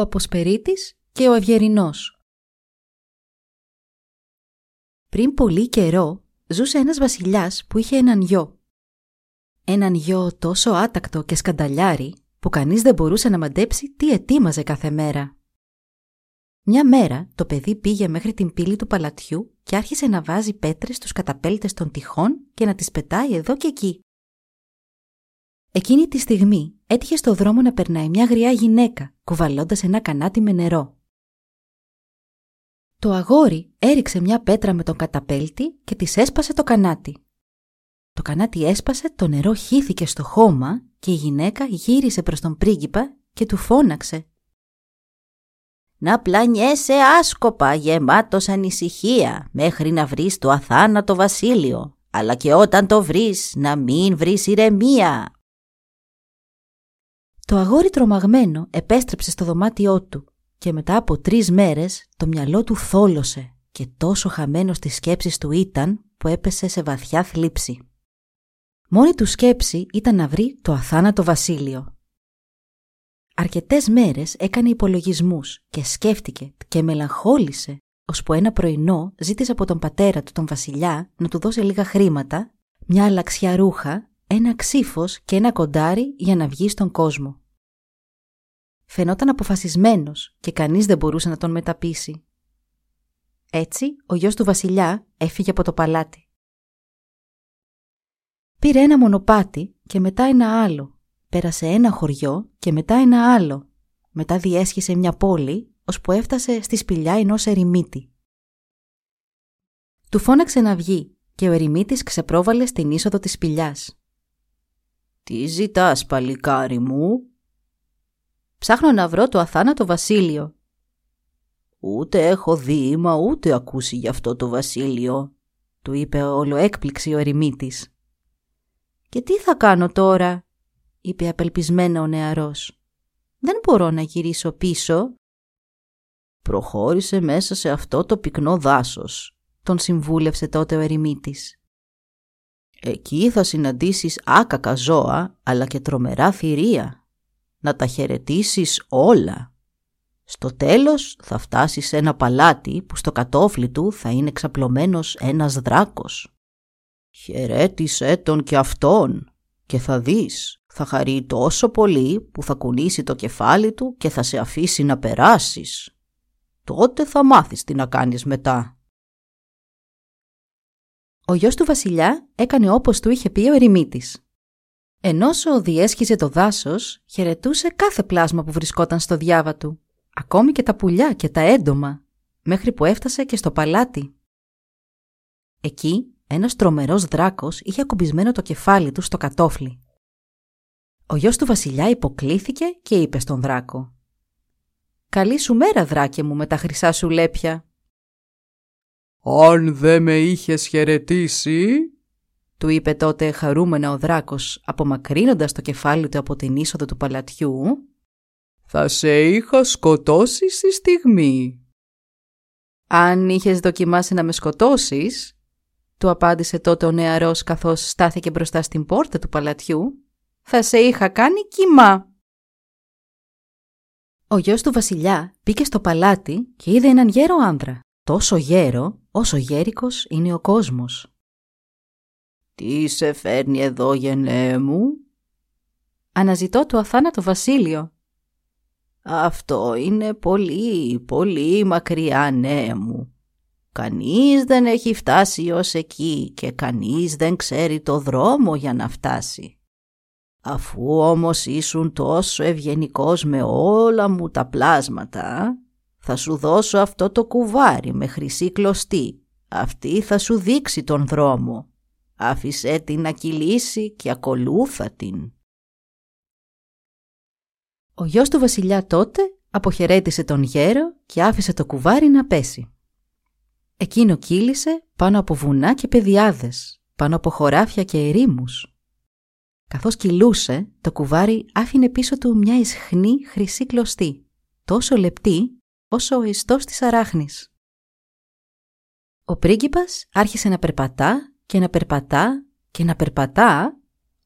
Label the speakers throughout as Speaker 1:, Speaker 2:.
Speaker 1: Ο Αποσπερίτης και ο Ευγερινός Πριν πολύ καιρό ζούσε ένας βασιλιάς που είχε έναν γιο. Έναν γιο τόσο άτακτο και σκανταλιάρι που κανείς δεν μπορούσε να μαντέψει τι ετοίμαζε κάθε μέρα. Μια μέρα το παιδί πήγε μέχρι την πύλη του παλατιού και άρχισε να βάζει πέτρες στους καταπέλτες των τυχών και να τις πετάει εδώ και εκεί. Εκείνη τη στιγμή έτυχε στο δρόμο να περνάει μια γριά γυναίκα, κουβαλώντας ένα κανάτι με νερό. Το αγόρι έριξε μια πέτρα με τον καταπέλτη και της έσπασε το κανάτι. Το κανάτι έσπασε, το νερό χύθηκε στο χώμα και η γυναίκα γύρισε προς τον πρίγκιπα και του φώναξε. «Να πλανιέσαι άσκοπα, γεμάτος ανησυχία, μέχρι να βρεις το αθάνατο βασίλειο, αλλά και όταν το βρεις να μην βρεις ηρεμία». Το αγόρι τρομαγμένο επέστρεψε στο δωμάτιό του και μετά από τρεις μέρες το μυαλό του θόλωσε και τόσο χαμένος στις σκέψεις του ήταν που έπεσε σε βαθιά θλίψη. Μόνη του σκέψη ήταν να βρει το αθάνατο βασίλειο. Αρκετές μέρες έκανε υπολογισμούς και σκέφτηκε και μελαγχόλησε ώσπου ένα πρωινό ζήτησε από τον πατέρα του τον βασιλιά να του δώσει λίγα χρήματα, μια αλλαξιά ρούχα, ένα ξύφος και ένα κοντάρι για να βγει στον κόσμο. Φαινόταν αποφασισμένος και κανείς δεν μπορούσε να τον μεταπίσει. Έτσι, ο γιος του βασιλιά έφυγε από το παλάτι. Πήρε ένα μονοπάτι και μετά ένα άλλο. Πέρασε ένα χωριό και μετά ένα άλλο. Μετά διέσχισε μια πόλη, ώσπου έφτασε στη σπηλιά ενός ερημίτη. Του φώναξε να βγει και ο ερημίτης ξεπρόβαλε στην είσοδο της σπηλιάς. «Τι ζητάς, παλικάρι μου» «Ψάχνω να βρω το αθάνατο βασίλειο». «Ούτε έχω δει, μα ούτε ακούσει γι' αυτό το βασίλειο», του είπε όλο έκπληξη ο ερημίτης. «Και τι θα κάνω τώρα» είπε απελπισμένα ο νεαρός. «Δεν μπορώ να γυρίσω πίσω». «Προχώρησε μέσα σε αυτό το πυκνό δάσος», τον συμβούλευσε τότε ο ερημίτης. «Εκεί θα συναντήσεις άκακα ζώα, αλλά και τρομερά θηρία. Να τα χαιρετήσεις όλα. Στο τέλος θα φτάσεις σε ένα παλάτι που στο κατόφλι του θα είναι ξαπλωμένος ένας δράκος. Χαιρέτησέ τον και αυτόν και θα δεις, θα χαρεί τόσο πολύ που θα κουνήσει το κεφάλι του και θα σε αφήσει να περάσεις. Τότε θα μάθεις τι να κάνεις μετά. Ο γιος του βασιλιά έκανε όπως του είχε πει ο ερημίτης. Ενώσο διέσχιζε το δάσος, χαιρετούσε κάθε πλάσμα που βρισκόταν στο διάβα του, ακόμη και τα πουλιά και τα έντομα, μέχρι που έφτασε και στο παλάτι. Εκεί ένας τρομερός δράκος είχε ακουμπισμένο το κεφάλι του στο κατόφλι. Ο γιος του βασιλιά υποκλήθηκε και είπε στον δράκο «Καλή σου μέρα, δράκε μου, με τα χρυσά σου λέπια».
Speaker 2: «Αν δεν με είχες χαιρετήσει»,
Speaker 1: του είπε τότε χαρούμενα ο δράκος, απομακρύνοντας το κεφάλι του από την είσοδο του παλατιού,
Speaker 2: «θα σε είχα σκοτώσει στη στιγμή».
Speaker 1: «Αν είχες δοκιμάσει να με σκοτώσεις», του απάντησε τότε ο νεαρός καθώς στάθηκε μπροστά στην πόρτα του παλατιού, θα σε είχα κάνει κοιμά. Ο γιος του βασιλιά μπήκε στο παλάτι και είδε έναν γέρο άνδρα, τόσο γέρο όσο γέρικος είναι ο κόσμος.
Speaker 3: «Τι σε φέρνει εδώ γενναίε μου»
Speaker 1: «Αναζητώ το αθάνατο βασίλειο».
Speaker 3: «Αυτό είναι πολύ, πολύ μακριά νέα μου. Κανείς δεν έχει φτάσει ως εκεί και κανείς δεν ξέρει το δρόμο για να φτάσει. Αφού όμως ήσουν τόσο ευγενικός με όλα μου τα πλάσματα, θα σου δώσω αυτό το κουβάρι με χρυσή κλωστή. Αυτή θα σου δείξει τον δρόμο. Άφησέ την να κυλήσει και ακολούθα την.
Speaker 1: Ο γιος του βασιλιά τότε αποχαιρέτησε τον γέρο και άφησε το κουβάρι να πέσει. Εκείνο κύλησε πάνω από βουνά και πεδιάδες, πάνω από χωράφια και ερήμους. Καθώς κυλούσε, το κουβάρι άφηνε πίσω του μια ισχνή χρυσή κλωστή, τόσο λεπτή όσο ο ιστός της αράχνης. Ο πρίγκιπας άρχισε να περπατά και να περπατά και να περπατά,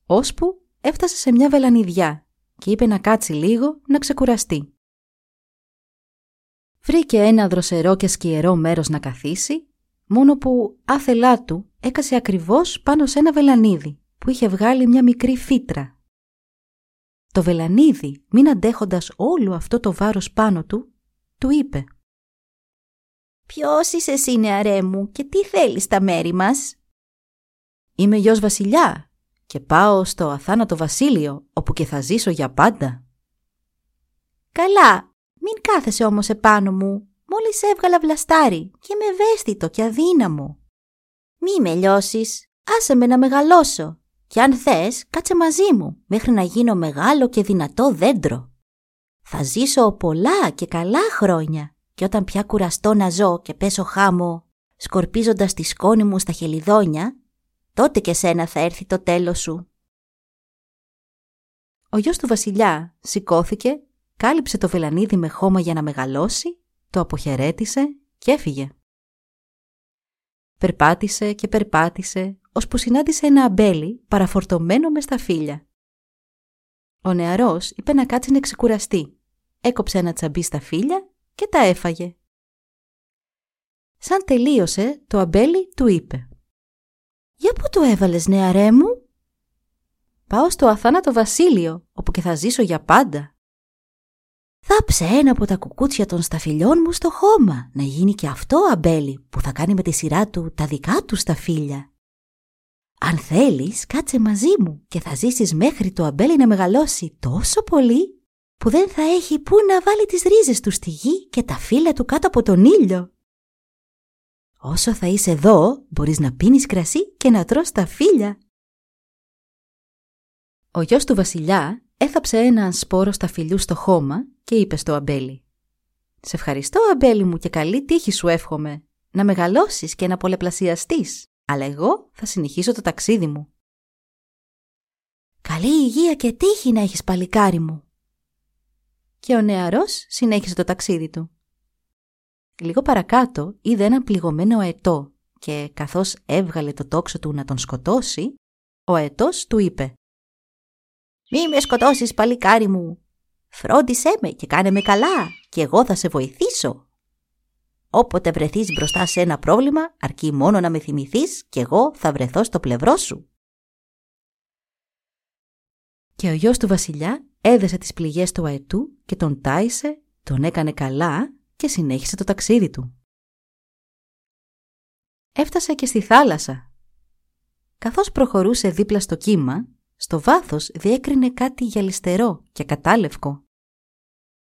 Speaker 1: ώσπου έφτασε σε μια βελανιδιά και είπε να κάτσει λίγο να ξεκουραστεί. Βρήκε ένα δροσερό και σκιερό μέρος να καθίσει, μόνο που άθελά του έκασε ακριβώς πάνω σε ένα βελανίδι που είχε βγάλει μια μικρή φύτρα. Το βελανίδι, μην αντέχοντας όλο αυτό το βάρος πάνω του, του είπε
Speaker 3: «Ποιος είσαι εσύ νεαρέ μου και τι θέλεις στα μέρη μας»
Speaker 1: «Είμαι γιος βασιλιά και πάω στο αθάνατο βασίλειο όπου και θα ζήσω για πάντα».
Speaker 3: «Καλά, μην κάθεσαι όμως επάνω μου, μόλις έβγαλα βλαστάρι και είμαι ευαίσθητο και αδύναμο. Μη με λιώσεις, άσε με να μεγαλώσω και αν θες κάτσε μαζί μου μέχρι να γίνω μεγάλο και δυνατό δέντρο. Θα ζήσω πολλά και καλά χρόνια και όταν πια κουραστώ να ζω και πέσω χάμω σκορπίζοντας τη σκόνη μου στα χελιδόνια, τότε και σένα θα έρθει το τέλος σου.
Speaker 1: Ο γιος του βασιλιά σηκώθηκε, κάλυψε το βελανίδι με χώμα για να μεγαλώσει, το αποχαιρέτησε και έφυγε. Περπάτησε και περπάτησε, ώσπου συνάντησε ένα αμπέλι παραφορτωμένο μες σταφύλια. Ο νεαρός είπε να κάτσει να ξεκουραστεί. Έκοψε ένα τσαμπί στα φύλλα και τα έφαγε. Σαν τελείωσε, το αμπέλι του είπε
Speaker 3: «Για πού το έβαλες, νεαρέ μου»
Speaker 1: «Πάω στο αθάνατο βασίλειο, όπου και θα ζήσω για πάντα».
Speaker 3: «Θάψε ένα από τα κουκούτσια των σταφυλιών μου στο χώμα, να γίνει και αυτό αμπέλι που θα κάνει με τη σειρά του τα δικά του σταφύλια». «Αν θέλεις, κάτσε μαζί μου και θα ζήσεις μέχρι το αμπέλι να μεγαλώσει τόσο πολύ που δεν θα έχει πού να βάλει τις ρίζες του στη γη και τα φύλλα του κάτω από τον ήλιο. Όσο θα είσαι εδώ, μπορείς να πίνεις κρασί και να τρως τα φύλλα.
Speaker 1: Ο γιος του βασιλιά έθαψε έναν σπόρο στα φιλιού στο χώμα και είπε στο αμπέλι «Σε ευχαριστώ αμπέλι μου και καλή τύχη σου εύχομαι, να μεγαλώσεις και να πολλαπλασιαστείς, αλλά εγώ θα συνεχίσω το ταξίδι μου».
Speaker 3: «Καλή υγεία και τύχη να έχεις παλικάρι μου»,
Speaker 1: και ο νεαρός συνέχισε το ταξίδι του. Λίγο παρακάτω είδε έναν πληγωμένο αετό και καθώς έβγαλε το τόξο του να τον σκοτώσει, ο αετός του είπε
Speaker 3: «Μη με σκοτώσεις παλικάρι μου, φρόντισέ με και κάνε με καλά και εγώ θα σε βοηθήσω. Όποτε βρεθείς μπροστά σε ένα πρόβλημα, αρκεί μόνο να με θυμηθείς και εγώ θα βρεθώ στο πλευρό σου».
Speaker 1: Και ο γιος του βασιλιά έδεσε τις πληγές του αετού και τον τάισε, τον έκανε καλά και συνέχισε το ταξίδι του. Έφτασε και στη θάλασσα. Καθώς προχωρούσε δίπλα στο κύμα, στο βάθος διέκρινε κάτι γυαλιστερό και κατάλευκο.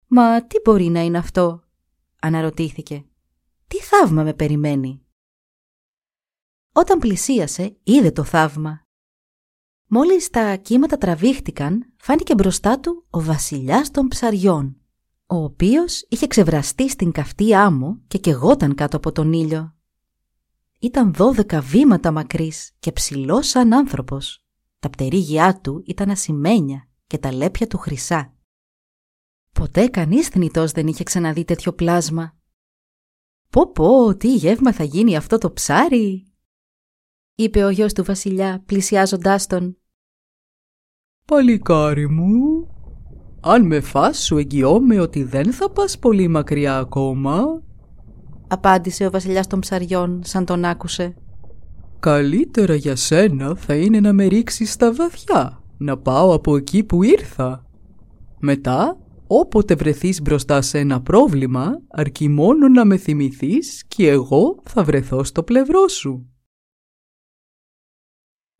Speaker 1: «Μα τι μπορεί να είναι αυτό» αναρωτήθηκε. «Τι θαύμα με περιμένει» Όταν πλησίασε, είδε το θαύμα Μόλις τα κύματα τραβήχτηκαν, φάνηκε μπροστά του ο βασιλιάς των ψαριών, ο οποίος είχε ξεβραστεί στην καυτή άμμο και κεγόταν κάτω από τον ήλιο. Ήταν δώδεκα βήματα μακρύς και ψηλός σαν άνθρωπος. Τα πτερίγια του ήταν ασημένια και τα λέπια του χρυσά. Ποτέ κανείς θνητός δεν είχε ξαναδεί τέτοιο πλάσμα. «Πω πω, τι γεύμα θα γίνει αυτό το ψάρι», είπε ο γιος του βασιλιά πλησιάζοντάς τον.
Speaker 2: «Παλικάρι μου, αν με φας σου εγγυώμαι ότι δεν θα πας πολύ μακριά ακόμα»,
Speaker 1: απάντησε ο βασιλιάς των ψαριών σαν τον άκουσε.
Speaker 2: «Καλύτερα για σένα θα είναι να με ρίξεις στα βαθιά, να πάω από εκεί που ήρθα. Μετά, όποτε βρεθείς μπροστά σε ένα πρόβλημα, αρκεί μόνο να με θυμηθείς και εγώ θα βρεθώ στο πλευρό σου».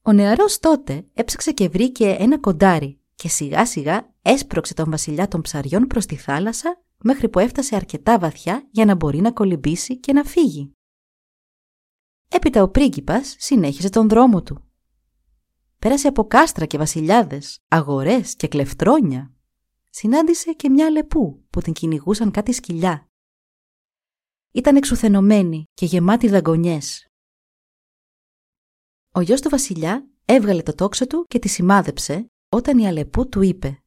Speaker 1: Ο νεαρός τότε έψαξε και βρήκε ένα κοντάρι και σιγά σιγά έσπρωξε τον βασιλιά των ψαριών προς τη θάλασσα μέχρι που έφτασε αρκετά βαθιά για να μπορεί να κολυμπήσει και να φύγει. Έπειτα ο πρίγκιπας συνέχισε τον δρόμο του. Πέρασε από κάστρα και βασιλιάδες, αγορές και κλεφτρόνια. συνάντησε και μια λεπού που την κυνηγούσαν κάτι σκυλιά. Ήταν εξουθενωμένη και γεμάτη δαγκονιές. Ο γιος του βασιλιά έβγαλε το τόξο του και τη σημάδεψε όταν η αλεπού του είπε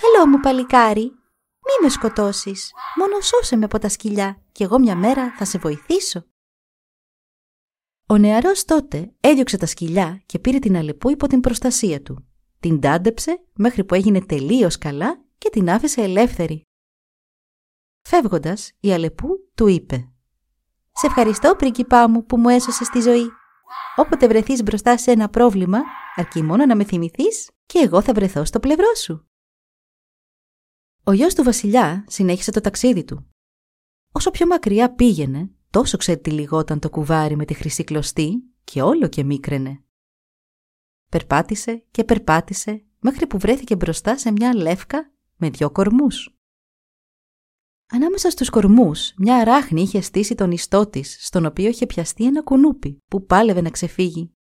Speaker 1: «Καλό μου παλικάρι, μη με σκοτώσεις, μόνο σώσε με από τα σκυλιά και εγώ μια μέρα θα σε βοηθήσω». Ο νεαρός τότε έδιωξε τα σκυλιά και πήρε την αλεπού υπό την προστασία του. Την τάντεψε μέχρι που έγινε τελείως καλά και την άφησε ελεύθερη. Φεύγοντας, η αλεπού του είπε «Σε ευχαριστώ πρίγκιπά μου που μου έσωσες τη ζωή. Όποτε βρεθείς μπροστά σε ένα πρόβλημα, αρκεί μόνο να με θυμηθείς και εγώ θα βρεθώ στο πλευρό σου». Ο γιος του βασιλιά συνέχισε το ταξίδι του. Όσο πιο μακριά πήγαινε, τόσο ξετυλιγόταν το κουβάρι με τη χρυσή κλωστή και όλο και μίκραινε. Περπάτησε και περπάτησε μέχρι που βρέθηκε μπροστά σε μια λεύκα με δυο κορμούς. Ανάμεσα στους κορμούς, μια ράχνη είχε στήσει τον ιστό της, στον οποίο είχε πιαστεί ένα κουνούπι που πάλευε να ξεφύγει.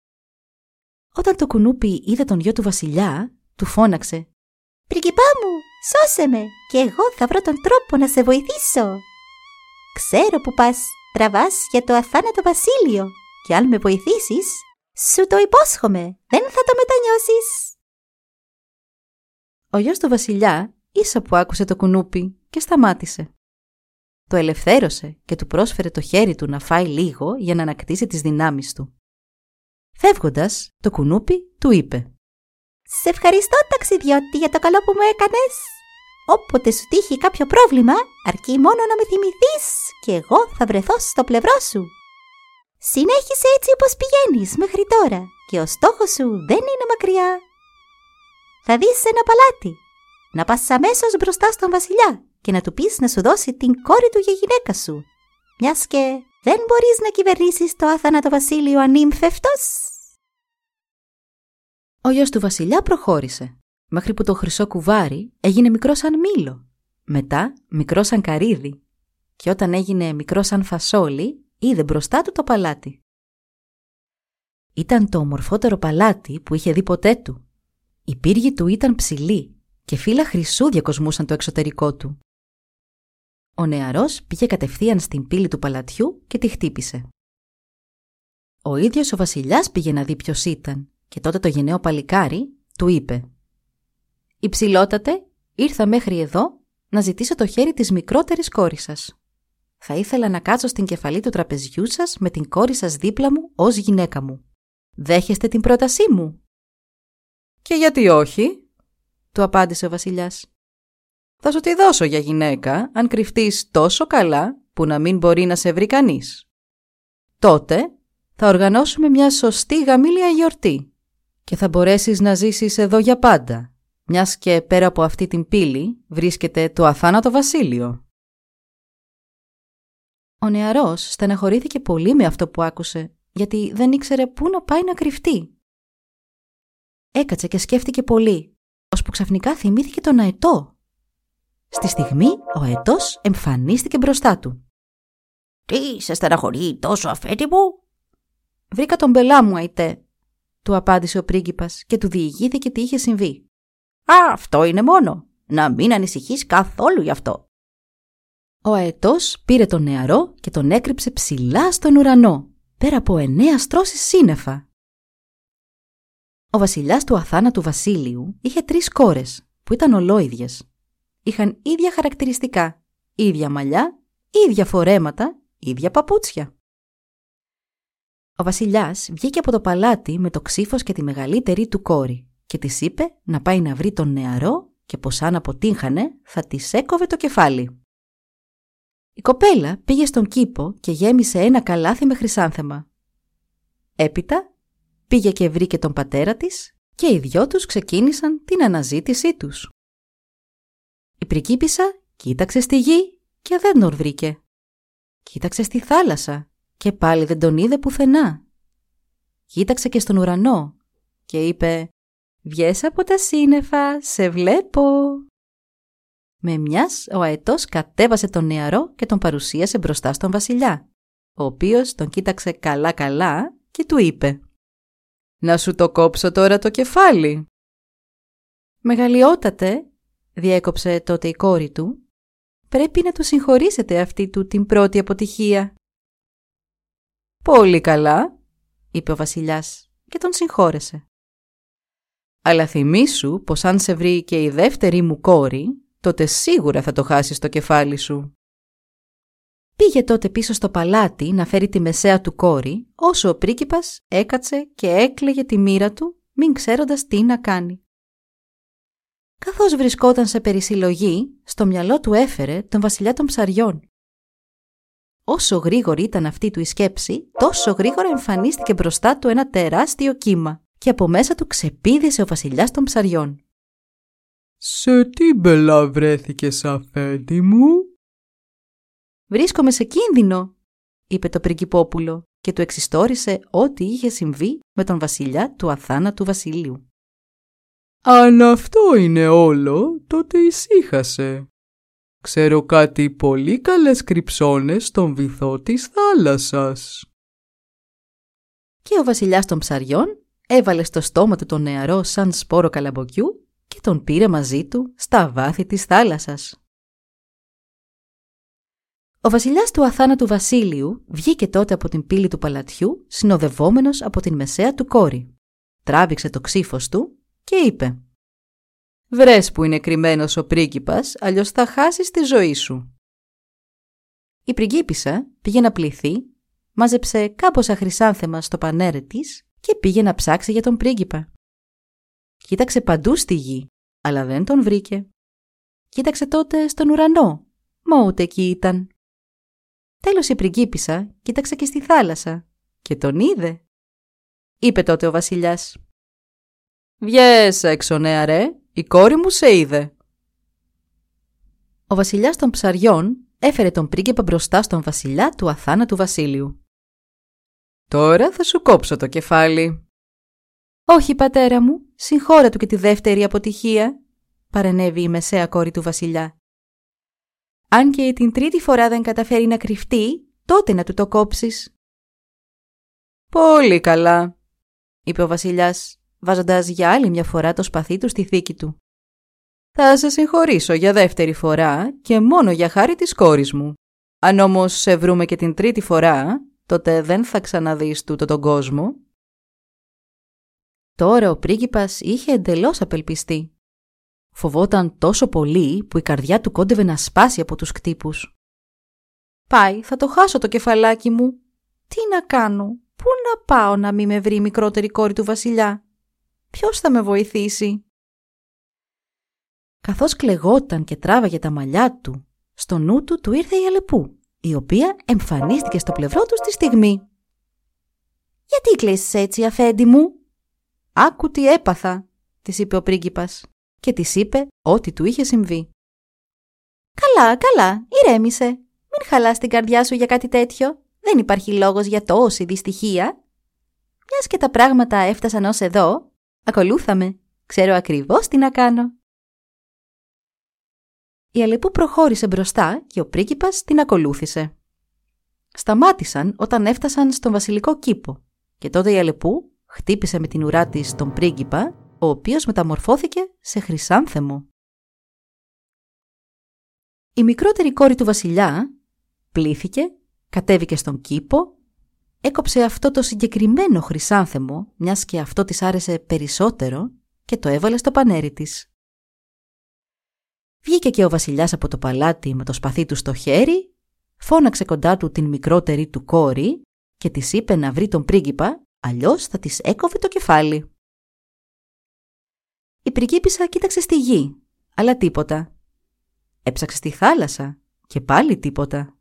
Speaker 1: Όταν το κουνούπι είδε τον γιο του βασιλιά, του φώναξε «Πριγκιπά μου, σώσε με και εγώ θα βρω τον τρόπο να σε βοηθήσω». «Ξέρω που πας, τραβάς για το αθάνατο βασίλειο και αν με βοηθήσεις, σου το υπόσχομαι, δεν θα το μετανιώσεις». Ο γιος του βασιλιά ίσα που άκουσε το κουνούπι και σταμάτησε. Το ελευθέρωσε και του πρόσφερε το χέρι του να φάει λίγο για να ανακτήσει τις δυνάμεις του. Φεύγοντας, το κουνούπι του είπε «Σε ευχαριστώ ταξιδιώτη για το καλό που μου έκανες. Όποτε σου τύχει κάποιο πρόβλημα, αρκεί μόνο να με θυμηθείς και εγώ θα βρεθώ στο πλευρό σου. Συνέχισε έτσι όπως πηγαίνεις μέχρι τώρα και ο στόχος σου δεν είναι μακριά. Θα δεις ένα παλάτι. Να πας αμέσως μπροστά στον βασιλιά και να του πεις να σου δώσει την κόρη του για γυναίκα σου. Μιας και δεν μπορείς να κυβερνήσεις το άθανατο βασίλειο ανήμφευτος. Ο γιος του βασιλιά προχώρησε, μέχρι που το χρυσό κουβάρι έγινε μικρό σαν μήλο, μετά μικρό σαν καρύδι και όταν έγινε μικρό σαν φασόλι είδε μπροστά του το παλάτι. Ήταν το ομορφότερο παλάτι που είχε δει ποτέ του. Οι πύργοι του ήταν ψηλοί και φύλλα χρυσού διακοσμούσαν το εξωτερικό του. Ο νεαρός πήγε κατευθείαν στην πύλη του παλατιού και τη χτύπησε. Ο ίδιος ο βασιλιάς πήγε να δει ποιος ήταν και τότε το γενναίο παλικάρι του είπε «Υψηλότατε, ήρθα μέχρι εδώ να ζητήσω το χέρι της μικρότερης κόρης σας. Θα ήθελα να κάτσω στην κεφαλή του τραπεζιού σας με την κόρη σας δίπλα μου ως γυναίκα μου. Δέχεστε την πρότασή μου»
Speaker 2: «Και γιατί όχι» του απάντησε ο βασιλιάς. Θα σου τη δώσω για γυναίκα αν κρυφτείς τόσο καλά που να μην μπορεί να σε βρει κανείς. Τότε θα οργανώσουμε μια σωστή γαμήλια γιορτή και θα μπορέσεις να ζήσεις εδώ για πάντα, μιας και πέρα από αυτή την πύλη βρίσκεται το αθάνατο βασίλειο.
Speaker 1: Ο νεαρός στεναχωρήθηκε πολύ με αυτό που άκουσε, γιατί δεν ήξερε πού να πάει να κρυφτεί. Έκατσε και σκέφτηκε πολύ, ώσπου ξαφνικά θυμήθηκε τον αετό Στη στιγμή ο αετός εμφανίστηκε μπροστά του.
Speaker 3: «Τι σε στεναχωρεί τόσο αφέτη μου»
Speaker 1: «Βρήκα τον πελά μου, αητέ», του απάντησε ο πρίγκιπας και του διηγήθηκε τι είχε συμβεί.
Speaker 3: «Α, αυτό είναι μόνο. Να μην ανησυχείς καθόλου γι' αυτό».
Speaker 1: Ο αετός πήρε τον νεαρό και τον έκρυψε ψηλά στον ουρανό, πέρα από εννέα στρώσεις σύννεφα. Ο βασιλιάς του αθάνατου βασίλειου είχε τρεις κόρες, που ήταν ολόιδιες είχαν ίδια χαρακτηριστικά, ίδια μαλλιά, ίδια φορέματα, ίδια παπούτσια. Ο βασιλιάς βγήκε από το παλάτι με το ξύφος και τη μεγαλύτερη του κόρη και της είπε να πάει να βρει τον νεαρό και πως αν αποτύχανε θα της έκοβε το κεφάλι. Η κοπέλα πήγε στον κήπο και γέμισε ένα καλάθι με χρυσάνθεμα. Έπειτα πήγε και βρήκε τον πατέρα της και οι δυο τους ξεκίνησαν την αναζήτησή τους. Η πρικίπισσα κοίταξε στη γη και δεν τον βρήκε. Κοίταξε στη θάλασσα και πάλι δεν τον είδε πουθενά. Κοίταξε και στον ουρανό και είπε «Βγες από τα σύννεφα, σε βλέπω». Με μιας ο αετός κατέβασε τον νεαρό και τον παρουσίασε μπροστά στον βασιλιά, ο οποίος τον κοίταξε καλά-καλά και του είπε
Speaker 2: «Να σου το κόψω τώρα το κεφάλι».
Speaker 1: «Μεγαλειότατε, διέκοψε τότε η κόρη του, πρέπει να του συγχωρήσετε αυτή του την πρώτη αποτυχία.
Speaker 3: «Πολύ καλά»,
Speaker 1: είπε ο βασιλιάς και τον συγχώρεσε.
Speaker 3: «Αλλά θυμήσου πως αν σε βρει και η δεύτερη μου κόρη, τότε σίγουρα θα το χάσεις το κεφάλι σου».
Speaker 1: Πήγε τότε πίσω στο παλάτι να φέρει τη μεσαία του κόρη, όσο ο πρίγκιπας έκατσε και έκλαιγε τη μοίρα του, μην ξέροντας τι να κάνει. Καθώς βρισκόταν σε περισυλλογή, στο μυαλό του έφερε τον βασιλιά των ψαριών. Όσο γρήγορη ήταν αυτή του η σκέψη, τόσο γρήγορα εμφανίστηκε μπροστά του ένα τεράστιο κύμα και από μέσα του ξεπήδησε ο βασιλιάς των ψαριών.
Speaker 2: «Σε τι μπελά βρέθηκες αφέντη μου»
Speaker 1: «Βρίσκομαι σε κίνδυνο», είπε το πριγκυπόπουλο και του εξιστόρισε ό,τι είχε συμβεί με τον βασιλιά του αθάνατου βασιλείου.
Speaker 2: «Αν αυτό είναι όλο, τότε ησύχασε. Ξέρω κάτι πολύ καλές κρυψώνες στον βυθό της θάλασσας».
Speaker 1: Και ο βασιλιάς των ψαριών έβαλε στο στόμα του τον νεαρό σαν σπόρο καλαμποκιού και τον πήρε μαζί του στα βάθη της θάλασσας. Ο βασιλιάς του αθάνατου βασίλειου βγήκε τότε από την πύλη του παλατιού συνοδευόμενος από την μεσαία του κόρη. Τράβηξε το ξύφος του και είπε
Speaker 3: «Βρες που είναι κρυμμένος ο πρίγκιπας, αλλιώς θα χάσεις τη ζωή σου».
Speaker 1: Η πριγκίπισσα πήγε να πληθεί, μάζεψε κάμποσα χρυσάνθεμα στο πανέρε της και πήγε να ψάξει για τον πρίγκιπα. Κοίταξε παντού στη γη, αλλά δεν τον βρήκε. Κοίταξε τότε στον ουρανό, μα ούτε εκεί ήταν. Τέλος η πριγκίπισσα κοίταξε και στη θάλασσα και τον είδε. Είπε τότε ο βασιλιάς
Speaker 3: «Βγες έξω νεαρέ, η κόρη μου σε είδε».
Speaker 1: Ο βασιλιάς των ψαριών έφερε τον πρίγκιπα μπροστά στον βασιλιά του αθάνατου βασίλειου.
Speaker 3: «Τώρα θα σου κόψω το κεφάλι».
Speaker 1: «Όχι πατέρα μου, συγχώρα του και τη δεύτερη αποτυχία», παρενέβη η μεσαία κόρη του βασιλιά. Αν και την τρίτη φορά δεν καταφέρει να κρυφτεί, τότε να του το κόψεις.
Speaker 3: «Πολύ καλά»,
Speaker 1: είπε ο βασιλιάς, βάζοντας για άλλη μια φορά το σπαθί του στη θήκη του.
Speaker 3: «Θα σε συγχωρήσω για δεύτερη φορά και μόνο για χάρη της κόρης μου. Αν όμως σε βρούμε και την τρίτη φορά, τότε δεν θα ξαναδείς τούτο τον κόσμο».
Speaker 1: Τώρα ο πρίγκιπας είχε εντελώς απελπιστεί. Φοβόταν τόσο πολύ που η καρδιά του κόντευε να σπάσει από τους κτύπους. «Πάει, θα το χάσω το κεφαλάκι μου. Τι να κάνω, πού να πάω να μην με βρει η μικρότερη κόρη του βασιλιά. Ποιος θα με βοηθήσει» Καθώς κλεγόταν και τράβαγε τα μαλλιά του, στο νου του του ήρθε η Αλεπού, η οποία εμφανίστηκε στο πλευρό του στη στιγμή. «Γιατί κλαίσεις έτσι, αφέντη μου» «Άκου τι έπαθα», της είπε ο πρίγκιπας και της είπε ό,τι του είχε συμβεί. «Καλά, καλά, ηρέμησε. Μην χαλάς την καρδιά σου για κάτι τέτοιο. Δεν υπάρχει λόγος για τόση δυστυχία. Μιας και τα πράγματα έφτασαν ως εδώ, ακολούθαμε. Ξέρω ακριβώς τι να κάνω». Η Αλεπού προχώρησε μπροστά και ο πρίγκιπας την ακολούθησε. Σταμάτησαν όταν έφτασαν στον βασιλικό κήπο και τότε η Αλεπού χτύπησε με την ουρά της τον πρίγκιπα ο οποίος μεταμορφώθηκε σε χρυσάνθεμο. Η μικρότερη κόρη του βασιλιά πλήθηκε, κατέβηκε στον κήπο, έκοψε αυτό το συγκεκριμένο χρυσάνθεμο, μιας και αυτό της άρεσε περισσότερο, και το έβαλε στο πανέρι της. Βγήκε και ο βασιλιάς από το παλάτι με το σπαθί του στο χέρι, φώναξε κοντά του την μικρότερη του κόρη και της είπε να βρει τον πρίγκιπα, αλλιώς θα της έκοβε το κεφάλι. Η πριγκίπισσα κοίταξε στη γη, αλλά τίποτα. Έψαξε στη θάλασσα και πάλι τίποτα.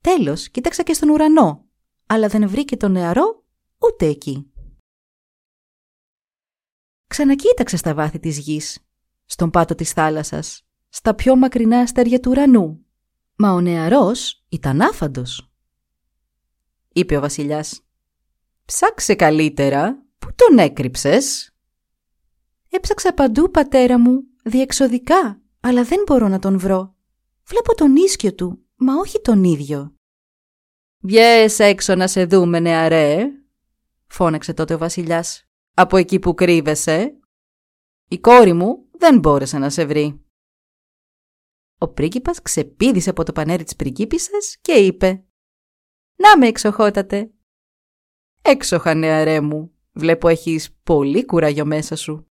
Speaker 1: Τέλος, κοίταξε και στον ουρανό, αλλά δεν βρήκε τον νεαρό ούτε εκεί. Ξανακοίταξε στα βάθη της γης, στον πάτο της θάλασσας, στα πιο μακρινά αστέρια του ουρανού, μα ο νεαρός ήταν άφαντος. Είπε ο βασιλιάς
Speaker 3: «Ψάξε καλύτερα, πού τον έκρυψες»
Speaker 1: Έψαξα παντού, πατέρα μου, διεξοδικά, αλλά δεν μπορώ να τον βρω. Βλέπω τον ίσκιο του, μα όχι τον ίδιο.
Speaker 3: «Βγες έξω να σε δούμε, νεαρέ», φώναξε τότε ο βασιλιάς. «Από εκεί που κρύβεσαι. Η κόρη μου δεν μπόρεσε να σε βρει.
Speaker 1: ο πρίγκιπας ξεπήδησε από το πανέρι της πριγκίπισσας και είπε «Να με εξοχότατε». «Έξοχα νεαρέ μου, βλέπω έχεις πολύ κουράγιο μέσα σου».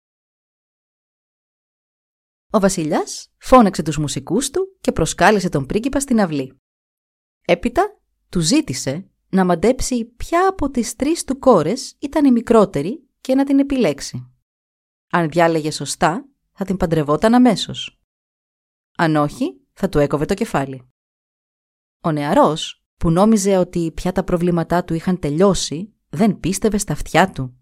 Speaker 1: Ο βασιλιάς φώναξε τους μουσικούς του και προσκάλεσε τον πρίγκιπα στην αυλή. Έπειτα του ζήτησε να μαντέψει ποια από τις τρεις του κόρες ήταν η μικρότερη και να την επιλέξει. Αν διάλεγε σωστά, θα την παντρευόταν αμέσως. Αν όχι, θα του έκοβε το κεφάλι. Ο νεαρός, που νόμιζε ότι πια τα προβλήματά του είχαν τελειώσει, δεν πίστευε στα αυτιά του.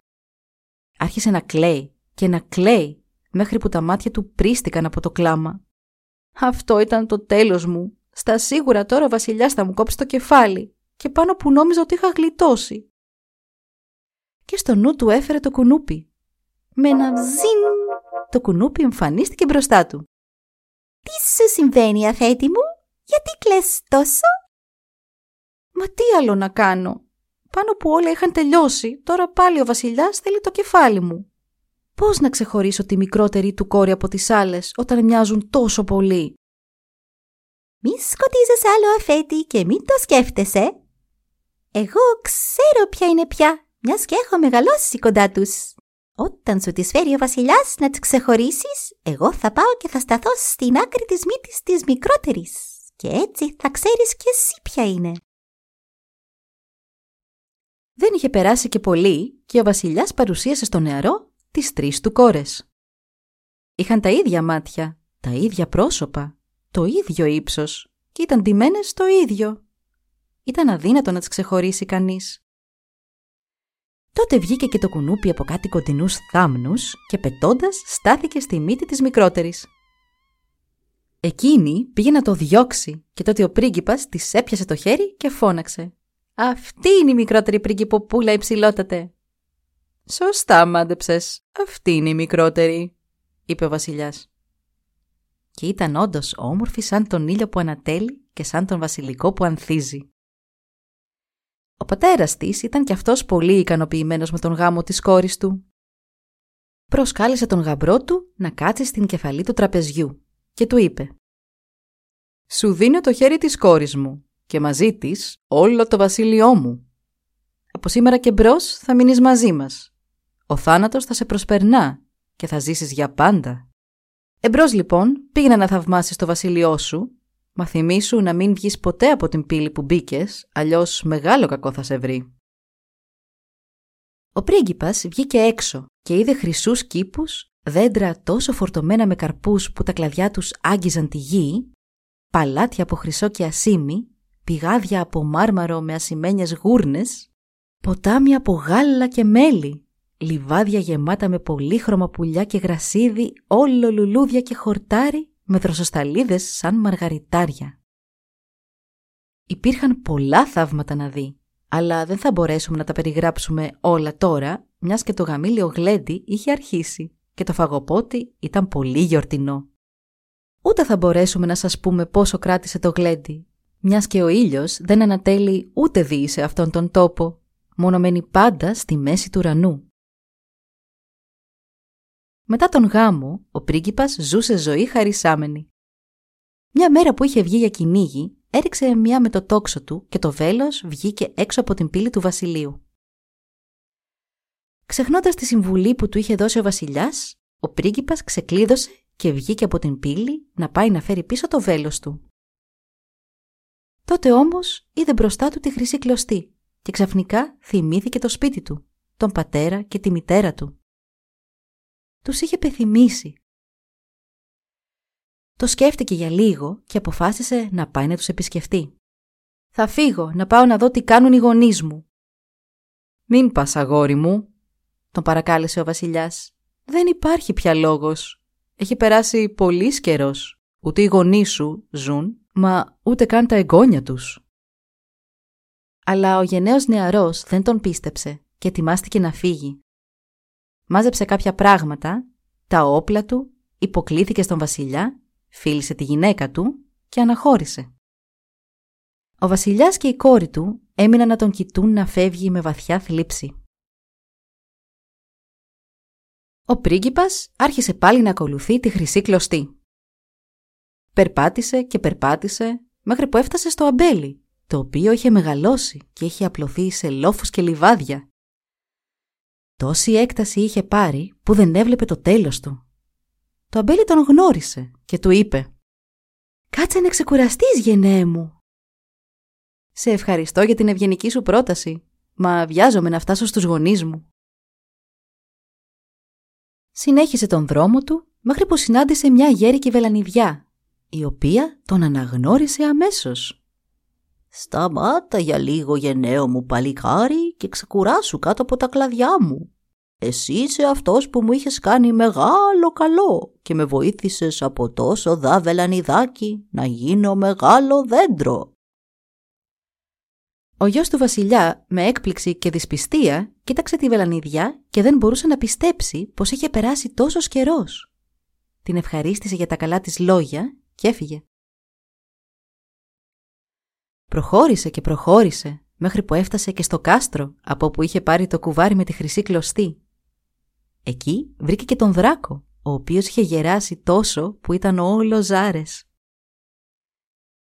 Speaker 1: Άρχισε να κλαίει και να κλαίει μέχρι που τα μάτια του πρίστηκαν από το κλάμα. «Αυτό ήταν το τέλος μου. Στα σίγουρα τώρα ο βασιλιάς θα μου κόψει το κεφάλι και πάνω που νόμιζα ότι είχα γλιτώσει». Και στο νου του έφερε το κουνούπι. Με ένα ζιν το κουνούπι εμφανίστηκε μπροστά του.
Speaker 4: «Τι σου συμβαίνει, αφέτη μου, γιατί κλαις τόσο»
Speaker 1: «Μα τι άλλο να κάνω, πάνω που όλα είχαν τελειώσει, τώρα πάλι ο βασιλιάς θέλει το κεφάλι μου. Πώς να ξεχωρίσω τη μικρότερη του κόρη από τις άλλες όταν μοιάζουν τόσο πολύ»
Speaker 4: «Μη σκοτίζεις άλλο αφέτη και μην το σκέφτεσαι. Εγώ ξέρω ποια είναι πια, μιας και έχω μεγαλώσει κοντά τους. Όταν σου τις φέρει ο βασιλιάς να τις ξεχωρίσεις, εγώ θα πάω και θα σταθώ στην άκρη της μύτης της μικρότερης. Και έτσι θα ξέρεις και εσύ ποια είναι.
Speaker 1: Δεν είχε περάσει και πολύ και ο βασιλιάς παρουσίασε στο νεαρό τις τρεις του κόρες. Είχαν τα ίδια μάτια, τα ίδια πρόσωπα, το ίδιο ύψος και ήταν ντυμένες το ίδιο. Ήταν αδύνατο να τις ξεχωρίσει κανείς. Τότε βγήκε και το κουνούπι από κάτι κοντινούς θάμνους και πετώντας στάθηκε στη μύτη της μικρότερης. Εκείνη πήγε να το διώξει και τότε ο πρίγκιπας της έπιασε το χέρι και φώναξε. «Αυτή είναι η μικρότερη πρίγκιποπούλα υψηλότατε». «Σωστά μάντεψες. Αυτή είναι η μικρότερη», είπε ο βασιλιάς. Και ήταν όντως όμορφη σαν τον ήλιο που ανατέλει και σαν τον βασιλικό που ανθίζει. Ο πατέρας της ήταν κι αυτός πολύ ικανοποιημένος με τον γάμο της κόρης του. Προσκάλεσε τον γαμπρό του να κάτσει στην κεφαλή του τραπεζιού και του είπε «Σου δίνω το χέρι της κόρης μου και μαζί της όλο το βασίλειό μου. Από σήμερα και μπρος θα μείνεις μαζί μας. Ο θάνατος θα σε προσπερνά και θα ζήσεις για πάντα. Εμπρός λοιπόν πήγαινε να θαυμάσεις το βασίλειό σου Μα θυμήσου να μην βγεις ποτέ από την πύλη που μπήκες, αλλιώς μεγάλο κακό θα σε βρει. Ο πρίγκιπας βγήκε έξω και είδε χρυσούς κήπους, δέντρα τόσο φορτωμένα με καρπούς που τα κλαδιά τους άγγιζαν τη γη, παλάτια από χρυσό και ασίμι, πηγάδια από μάρμαρο με ασημένιες γούρνες, ποτάμια από γάλα και μέλι, λιβάδια γεμάτα με πολύχρωμα πουλιά και γρασίδι, όλο λουλούδια και χορτάρι με δροσοσταλίδες σαν μαργαριτάρια. Υπήρχαν πολλά θαύματα να δει, αλλά δεν θα μπορέσουμε να τα περιγράψουμε όλα τώρα, μιας και το γαμήλιο γλέντι είχε αρχίσει και το φαγοπότι ήταν πολύ γιορτινό. Ούτε θα μπορέσουμε να σας πούμε πόσο κράτησε το γλέντι, μιας και ο ήλιος δεν ανατέλει ούτε δει σε αυτόν τον τόπο, μόνο μένει πάντα στη μέση του ουρανού. Μετά τον γάμο, ο πρίγκιπας ζούσε ζωή χαρισάμενη. Μια μέρα που είχε βγει για κυνήγι, έριξε μια με το τόξο του και το βέλος βγήκε έξω από την πύλη του βασιλείου. Ξεχνώντας τη συμβουλή που του είχε δώσει ο βασιλιάς, ο πρίγκιπας ξεκλείδωσε και βγήκε από την πύλη να πάει να φέρει πίσω το βέλος του. Τότε όμως είδε μπροστά του τη χρυσή κλωστή και ξαφνικά θυμήθηκε το σπίτι του, τον πατέρα και τη μητέρα του τους είχε πεθυμίσει. Το σκέφτηκε για λίγο και αποφάσισε να πάει να τους επισκεφτεί. «Θα φύγω να πάω να δω τι κάνουν οι γονείς μου». «Μην πας αγόρι μου», τον παρακάλεσε ο βασιλιάς. «Δεν υπάρχει πια λόγος. Έχει περάσει πολύ καιρός. Ούτε οι γονείς σου ζουν, μα ούτε καν τα εγγόνια τους». Αλλά ο γενναίος νεαρός δεν τον πίστεψε και ετοιμάστηκε να φύγει μάζεψε κάποια πράγματα, τα όπλα του, υποκλήθηκε στον βασιλιά, φίλησε τη γυναίκα του και αναχώρησε. Ο βασιλιάς και η κόρη του έμειναν να τον κοιτούν να φεύγει με βαθιά θλίψη. Ο πρίγκιπας άρχισε πάλι να ακολουθεί τη χρυσή κλωστή. Περπάτησε και περπάτησε μέχρι που έφτασε στο αμπέλι, το οποίο είχε μεγαλώσει και είχε απλωθεί σε λόφους και λιβάδια. Τόση έκταση είχε πάρει που δεν έβλεπε το τέλος του. Το αμπέλι τον γνώρισε και του είπε «Κάτσε να ξεκουραστείς, γενναίε μου». «Σε ευχαριστώ για την ευγενική σου πρόταση, μα βιάζομαι να φτάσω στους γονείς μου». Συνέχισε τον δρόμο του μέχρι που συνάντησε μια γέρικη βελανιδιά, η οποία τον αναγνώρισε αμέσως.
Speaker 3: «Σταμάτα για λίγο γενναίο μου παλικάρι και ξεκουράσου κάτω από τα κλαδιά μου. Εσύ είσαι αυτός που μου είχες κάνει μεγάλο καλό και με βοήθησες από τόσο δά βελανιδάκι να γίνω μεγάλο δέντρο».
Speaker 1: Ο γιος του βασιλιά, με έκπληξη και δυσπιστία, κοίταξε τη βελανιδιά και δεν μπορούσε να πιστέψει πως είχε περάσει τόσος καιρός. Την ευχαρίστησε για τα καλά της λόγια και έφυγε. Προχώρησε και προχώρησε μέχρι που έφτασε και στο κάστρο από όπου είχε πάρει το κουβάρι με τη χρυσή κλωστή. Εκεί βρήκε και τον δράκο, ο οποίος είχε γεράσει τόσο που ήταν όλο ζάρες.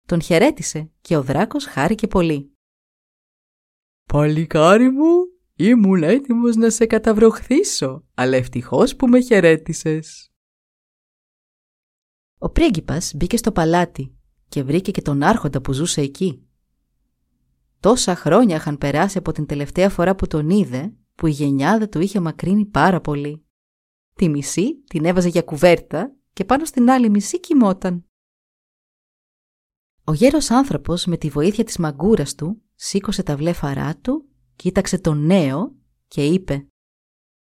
Speaker 1: Τον χαιρέτησε και ο δράκος χάρηκε πολύ.
Speaker 2: «Παλικάρι μου, ήμουν έτοιμος να σε καταβροχθήσω, αλλά ευτυχώς που με χαιρέτησες».
Speaker 1: Ο πρίγκιπας μπήκε στο παλάτι και βρήκε και τον άρχοντα που ζούσε εκεί. Τόσα χρόνια είχαν περάσει από την τελευταία φορά που τον είδε, που η γενιάδα του είχε μακρύνει πάρα πολύ. Τη μισή την έβαζε για κουβέρτα και πάνω στην άλλη μισή κοιμόταν. Ο γέρος άνθρωπος με τη βοήθεια της μαγκούρας του σήκωσε τα βλέφαρά του, κοίταξε τον νέο και είπε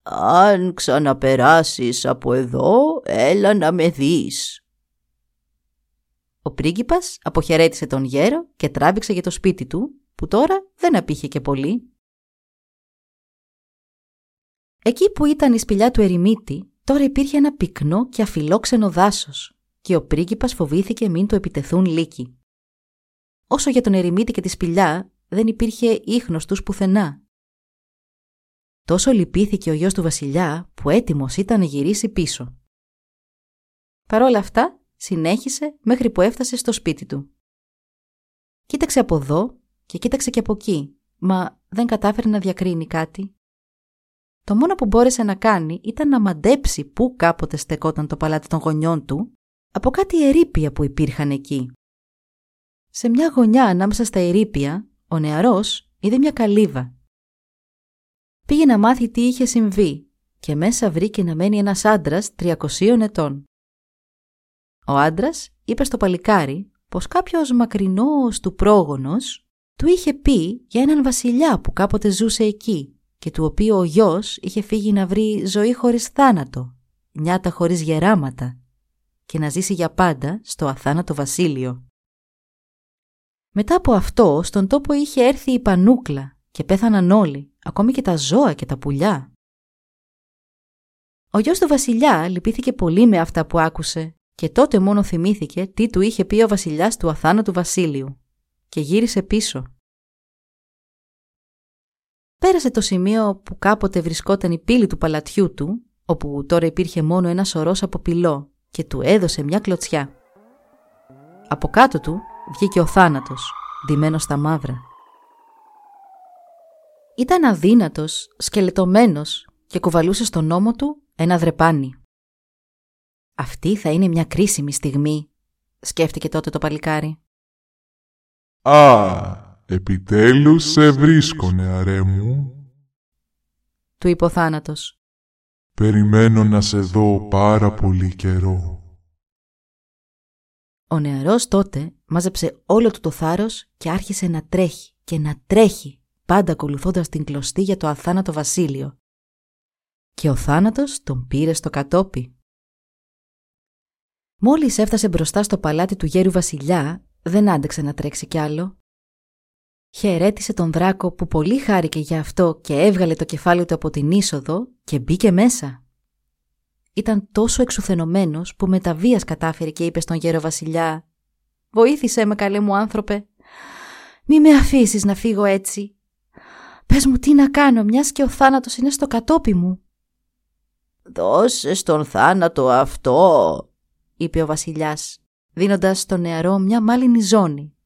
Speaker 3: «Αν ξαναπεράσεις από εδώ, έλα να με δεις».
Speaker 1: Ο πρίγκιπας αποχαιρέτησε τον γέρο και τράβηξε για το σπίτι του, που τώρα δεν απήχε και πολύ. Εκεί που ήταν η σπηλιά του ερημίτη, τώρα υπήρχε ένα πυκνό και αφιλόξενο δάσος και ο πρίγκιπας φοβήθηκε μην το επιτεθούν λύκοι. Όσο για τον ερημίτη και τη σπηλιά, δεν υπήρχε ίχνος τους πουθενά. Τόσο λυπήθηκε ο γιος του βασιλιά που έτοιμος ήταν να γυρίσει πίσω. Παρ' όλα αυτά, συνέχισε μέχρι που έφτασε στο σπίτι του. Κοίταξε από εδώ και κοίταξε και από εκεί, μα δεν κατάφερε να διακρίνει κάτι. Το μόνο που μπόρεσε να κάνει ήταν να μαντέψει πού κάποτε στεκόταν το παλάτι των γονιών του από κάτι ερήπια που υπήρχαν εκεί. Σε μια γωνιά ανάμεσα στα ερήπια, ο νεαρός είδε μια καλύβα. Πήγε να μάθει τι είχε συμβεί και μέσα βρήκε να μένει ένας άντρας 300 ετών. Ο άντρας είπε στο παλικάρι πως κάποιος μακρινός του πρόγονος του είχε πει για έναν βασιλιά που κάποτε ζούσε εκεί και του οποίου ο γιος είχε φύγει να βρει ζωή χωρίς θάνατο, νιάτα χωρίς γεράματα και να ζήσει για πάντα στο αθάνατο βασίλειο. Μετά από αυτό, στον τόπο είχε έρθει η πανούκλα και πέθαναν όλοι, ακόμη και τα ζώα και τα πουλιά. Ο γιος του βασιλιά λυπήθηκε πολύ με αυτά που άκουσε και τότε μόνο θυμήθηκε τι του είχε πει ο βασιλιάς του αθάνατου βασίλειου και γύρισε πίσω. Πέρασε το σημείο που κάποτε βρισκόταν η πύλη του παλατιού του, όπου τώρα υπήρχε μόνο ένας σωρός από πυλό και του έδωσε μια κλωτσιά. Από κάτω του βγήκε ο θάνατος, ντυμένος στα μαύρα. Ήταν αδύνατος, σκελετωμένος και κουβαλούσε στον ώμο του ένα δρεπάνι. Αυτή θα είναι μια κρίσιμη στιγμή, σκέφτηκε τότε το παλικάρι.
Speaker 5: «Α, επιτέλους σε βρίσκω, νεαρέ μου»,
Speaker 1: του είπε ο θάνατος.
Speaker 5: «Περιμένω να σε δω πάρα πολύ καιρό».
Speaker 1: Ο νεαρός τότε μάζεψε όλο του το θάρρος και άρχισε να τρέχει και να τρέχει, πάντα ακολουθώντας την κλωστή για το αθάνατο βασίλειο. Και ο θάνατος τον πήρε στο κατόπι. Μόλις έφτασε μπροστά στο παλάτι του γέρου βασιλιά, δεν άντεξε να τρέξει κι άλλο. Χαιρέτησε τον δράκο που πολύ χάρηκε για αυτό και έβγαλε το κεφάλι του από την είσοδο και μπήκε μέσα. Ήταν τόσο εξουθενωμένος που με τα βίας κατάφερε και είπε στον γέρο βασιλιά «Βοήθησέ με καλέ μου άνθρωπε, μη με αφήσεις να φύγω έτσι. Πες μου τι να κάνω μιας και ο θάνατος είναι στο κατόπι μου».
Speaker 3: «Δώσε στον θάνατο αυτό», είπε ο βασιλιάς δίνοντας στο νεαρό μια μάλινη ζώνη.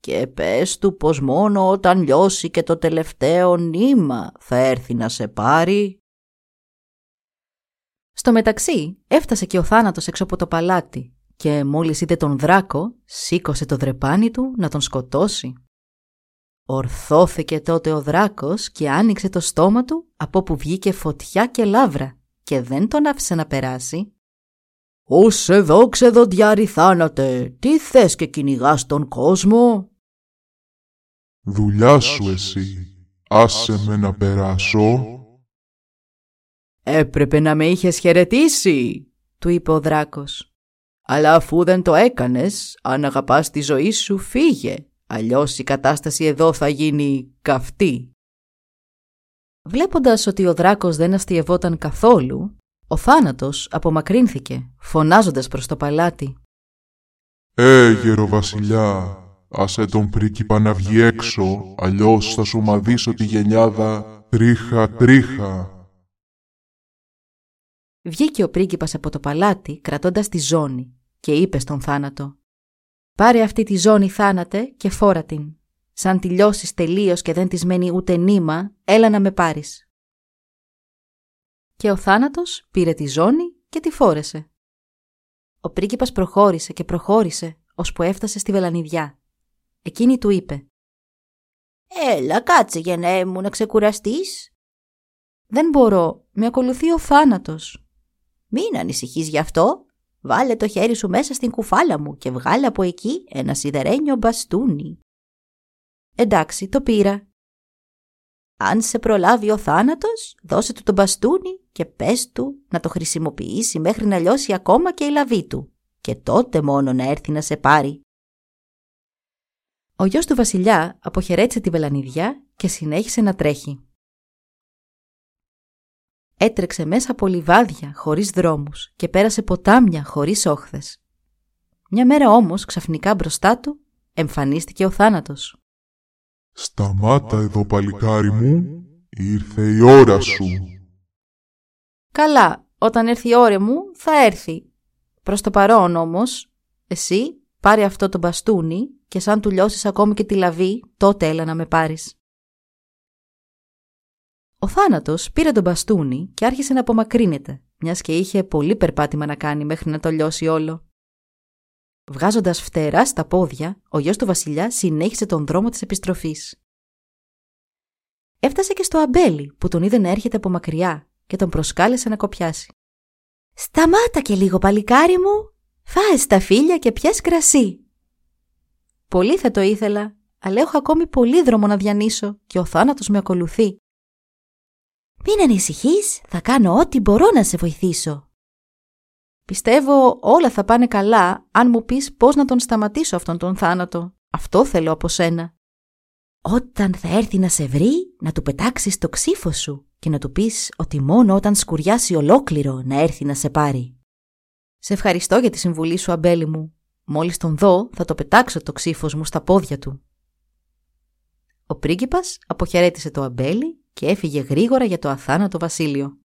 Speaker 3: «Και πες του πως μόνο όταν λιώσει και το τελευταίο νήμα θα έρθει να σε πάρει».
Speaker 1: Στο μεταξύ έφτασε και ο θάνατος έξω από το παλάτι και μόλις είδε τον δράκο σήκωσε το δρεπάνι του να τον σκοτώσει. Ορθώθηκε τότε ο δράκος και άνοιξε το στόμα του από που βγήκε φωτιά και λάβρα και δεν τον άφησε να περάσει.
Speaker 3: «Ως εδώ ξεδοντιάρι θάνατε, τι θες και κυνηγάς τον κόσμο»
Speaker 5: Δουλειά σου εσύ, άσε με να περάσω.
Speaker 3: «Έπρεπε να με είχες χαιρετήσει», του είπε ο δράκος. «Αλλά αφού δεν το έκανες, αν αγαπάς τη ζωή σου φύγε, αλλιώς η κατάσταση εδώ θα γίνει καυτή».
Speaker 1: Βλέποντας ότι ο δράκος δεν αστειευόταν καθόλου, ο θάνατος απομακρύνθηκε, φωνάζοντας προς το παλάτι.
Speaker 5: Ε, γεροβασιλιά, άσε τον πρίγκιπα να βγει έξω, αλλιώς θα σου μαδίσω τη γενιάδα τρίχα τρίχα.
Speaker 1: Βγήκε ο πρίγκιπας από το παλάτι κρατώντας τη ζώνη και είπε στον θάνατο «Πάρε αυτή τη ζώνη θάνατε και φόρα την. Σαν τελειώσει τελείως και δεν της μένει ούτε νήμα, έλα να με πάρεις». Και ο θάνατος πήρε τη ζώνη και τη φόρεσε. Ο πρίγκιπας προχώρησε και προχώρησε, ώσπου έφτασε στη βελανιδιά. Εκείνη του είπε
Speaker 4: «Έλα, κάτσε γενναίε μου να ξεκουραστείς».
Speaker 1: «Δεν μπορώ, με ακολουθεί ο θάνατος».
Speaker 4: «Μην ανησυχείς γι' αυτό. Βάλε το χέρι σου μέσα στην κουφάλα μου και βγάλε από εκεί ένα σιδερένιο μπαστούνι».
Speaker 1: «Εντάξει, το πήρα».
Speaker 4: «Αν σε προλάβει ο θάνατος, δώσε του το μπαστούνι και πες του να το χρησιμοποιήσει μέχρι να λιώσει ακόμα και η λαβή του και τότε μόνο να έρθει να σε πάρει».
Speaker 1: Ο γιος του βασιλιά αποχαιρέτησε τη βελανιδιά και συνέχισε να τρέχει. Έτρεξε μέσα από λιβάδια χωρίς δρόμους και πέρασε ποτάμια χωρίς όχθες. Μια μέρα όμως ξαφνικά μπροστά του εμφανίστηκε ο θάνατος.
Speaker 5: «Σταμάτα εδώ παλικάρι μου, ήρθε η ώρα σου».
Speaker 1: «Καλά, όταν έρθει η ώρα μου θα έρθει. Προς το παρόν όμως, εσύ πάρε αυτό το μπαστούνι και σαν του λιώσεις ακόμη και τη λαβή, τότε έλα να με πάρεις». Ο θάνατος πήρε τον μπαστούνι και άρχισε να απομακρύνεται, μιας και είχε πολύ περπάτημα να κάνει μέχρι να το λιώσει όλο. Βγάζοντας φτερά στα πόδια, ο γιος του βασιλιά συνέχισε τον δρόμο της επιστροφής. Έφτασε και στο αμπέλι που τον είδε να έρχεται από μακριά και τον προσκάλεσε να κοπιάσει.
Speaker 4: «Σταμάτα και λίγο παλικάρι μου, φάε τα φίλια και πιες κρασί».
Speaker 1: «Πολύ θα το ήθελα, αλλά έχω ακόμη πολύ δρόμο να διανύσω και ο θάνατος με ακολουθεί»,
Speaker 4: «Μην ανησυχείς, θα κάνω ό,τι μπορώ να σε βοηθήσω».
Speaker 1: «Πιστεύω όλα θα πάνε καλά αν μου πεις πώς να τον σταματήσω αυτόν τον θάνατο. Αυτό θέλω από σένα».
Speaker 4: «Όταν θα έρθει να σε βρει, να του πετάξεις το ξύφο σου και να του πεις ότι μόνο όταν σκουριάσει ολόκληρο να έρθει να σε πάρει».
Speaker 1: «Σε ευχαριστώ για τη συμβουλή σου, αμπέλη μου. Μόλις τον δω, θα το πετάξω το ξύφος μου στα πόδια του». Ο πρίγκιπας αποχαιρέτησε το αμπέλι και έφυγε γρήγορα για το αθάνατο βασίλειο.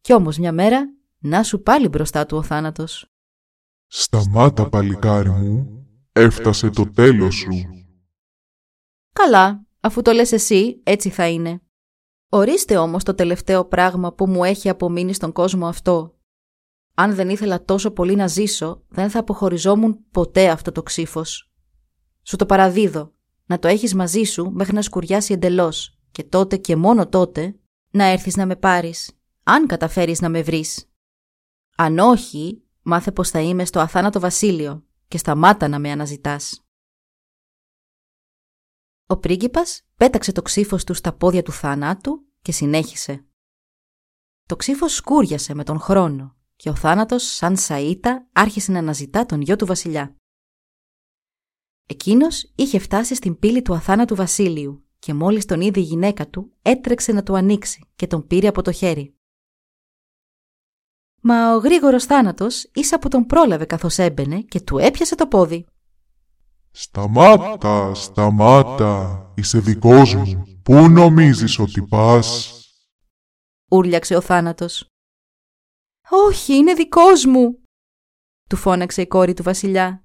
Speaker 1: Κι όμως μια μέρα, να σου πάλι μπροστά του ο θάνατος.
Speaker 5: «Σταμάτα παλικάρι μου, έφτασε το τέλος σου».
Speaker 1: «Καλά, αφού το λες εσύ, έτσι θα είναι. Ορίστε όμως το τελευταίο πράγμα που μου έχει απομείνει στον κόσμο αυτό. Αν δεν ήθελα τόσο πολύ να ζήσω, δεν θα αποχωριζόμουν ποτέ αυτό το ξύφος. Σου το παραδίδω, να το έχεις μαζί σου μέχρι να σκουριάσει εντελώς και τότε και μόνο τότε να έρθεις να με πάρεις, αν καταφέρεις να με βρεις. Αν όχι, μάθε πως θα είμαι στο αθάνατο βασίλειο και σταμάτα να με αναζητάς. Ο πρίγκιπας πέταξε το ξύφος του στα πόδια του θανάτου και συνέχισε. Το ξύφος σκούριασε με τον χρόνο και ο θάνατος σαν σαΐτα άρχισε να αναζητά τον γιο του βασιλιά. Εκείνος είχε φτάσει στην πύλη του αθάνατου βασίλειου και μόλις τον είδε η γυναίκα του έτρεξε να του ανοίξει και τον πήρε από το χέρι. Μα ο γρήγορος θάνατος ίσα που τον πρόλαβε καθώς έμπαινε και του έπιασε το πόδι.
Speaker 5: «Σταμάτα, σταμάτα, είσαι δικός μου, πού νομίζεις ότι πας»
Speaker 1: Ούρλιαξε ο θάνατος. «Όχι, είναι δικός μου» του φώναξε η κόρη του βασιλιά.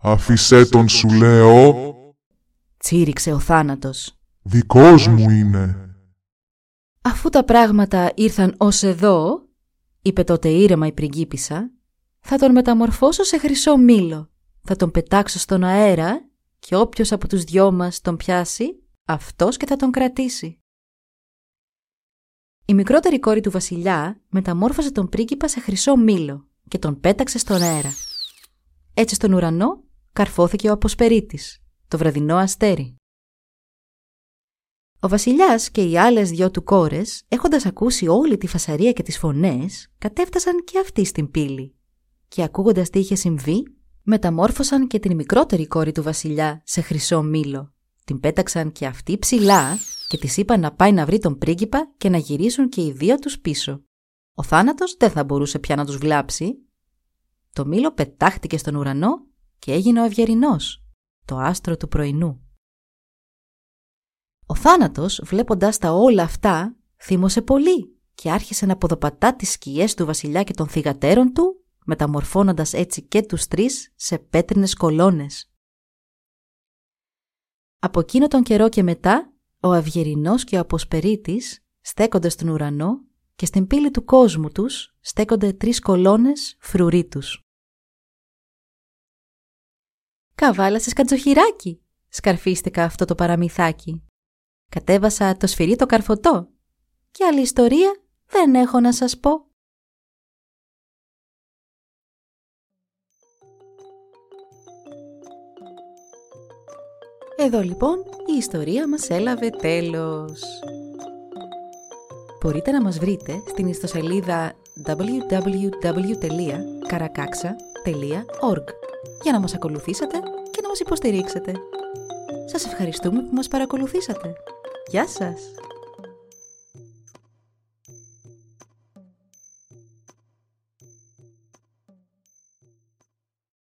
Speaker 5: Αφησέ τον σου λέω,
Speaker 1: Τσίριξε ο θάνατος.
Speaker 5: δικός μου είναι.
Speaker 1: Αφού τα πράγματα ήρθαν ως εδώ, είπε τότε ήρεμα η πριγκίπισσα, θα τον μεταμορφώσω σε χρυσό μήλο. Θα τον πετάξω στον αέρα και όποιος από τους δυο μας τον πιάσει, αυτός και θα τον κρατήσει. Η μικρότερη κόρη του βασιλιά μεταμόρφωσε τον πρίγκιπα σε χρυσό μήλο και τον πέταξε στον αέρα. Έτσι στον ουρανό καρφώθηκε ο αποσπερίτης, το βραδινό αστέρι. Ο βασιλιάς και οι άλλες δυο του κόρες, έχοντας ακούσει όλη τη φασαρία και τις φωνές, κατέφτασαν και αυτοί στην πύλη. Και ακούγοντας τι είχε συμβεί, μεταμόρφωσαν και την μικρότερη κόρη του βασιλιά σε χρυσό μήλο. Την πέταξαν και αυτή ψηλά και της είπαν να πάει να βρει τον πρίγκιπα και να γυρίσουν και οι δύο τους πίσω. Ο θάνατος δεν θα μπορούσε πια να τους βλάψει. Το μήλο πετάχτηκε στον ουρανό και έγινε ο Ευγερινός, το άστρο του πρωινού. Ο θάνατος, βλέποντας τα όλα αυτά, θύμωσε πολύ και άρχισε να ποδοπατά τις σκιές του βασιλιά και των θυγατέρων του, μεταμορφώνοντας έτσι και τους τρεις σε πέτρινες κολόνες. Από εκείνο τον καιρό και μετά, ο Αυγερινός και ο Αποσπερίτης στέκονται στον ουρανό και στην πύλη του κόσμου τους στέκονται τρεις κολόνες φρουρίτους. «Καβάλασες κατζοχυράκι», σκαρφίστηκα αυτό το παραμυθάκι. Κατέβασα το σφυρί το καρφωτό. Και άλλη ιστορία δεν έχω να σας πω. Εδώ λοιπόν η ιστορία μας έλαβε τέλος. Μπορείτε να μας βρείτε στην ιστοσελίδα www.karakaksa.org για να μας ακολουθήσετε και να μας υποστηρίξετε. Σας ευχαριστούμε που μας παρακολουθήσατε. Γεια σας!